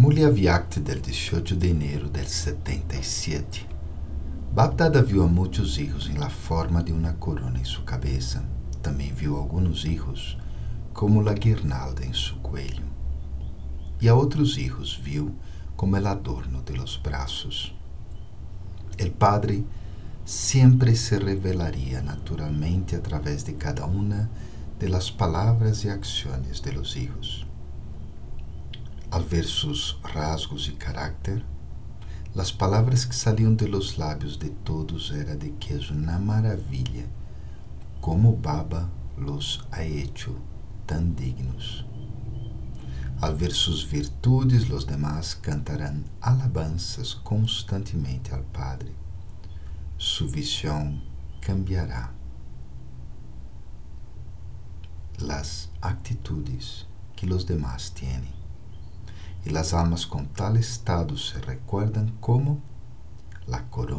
Mulher del 18 de enero del 77. Bagdad viu a muitos hijos em la forma de uma corona em sua cabeça. Também viu alguns hijos como la guirnalda em seu cuello. E a outros hijos viu como el adorno de los brazos. El Padre sempre se revelaria naturalmente a través de cada uma de las palavras e acciones de los hijos. Al ver sus rasgos e carácter, las palavras que saliam de los lábios de todos era de que es una maravilla como Baba los ha hecho tan dignos. Al ver sus virtudes, los demás cantarán alabanzas constantemente al Padre. Su visión cambiará. Las actitudes que los demás tienen e las almas com tal estado se recuerdan como la coroa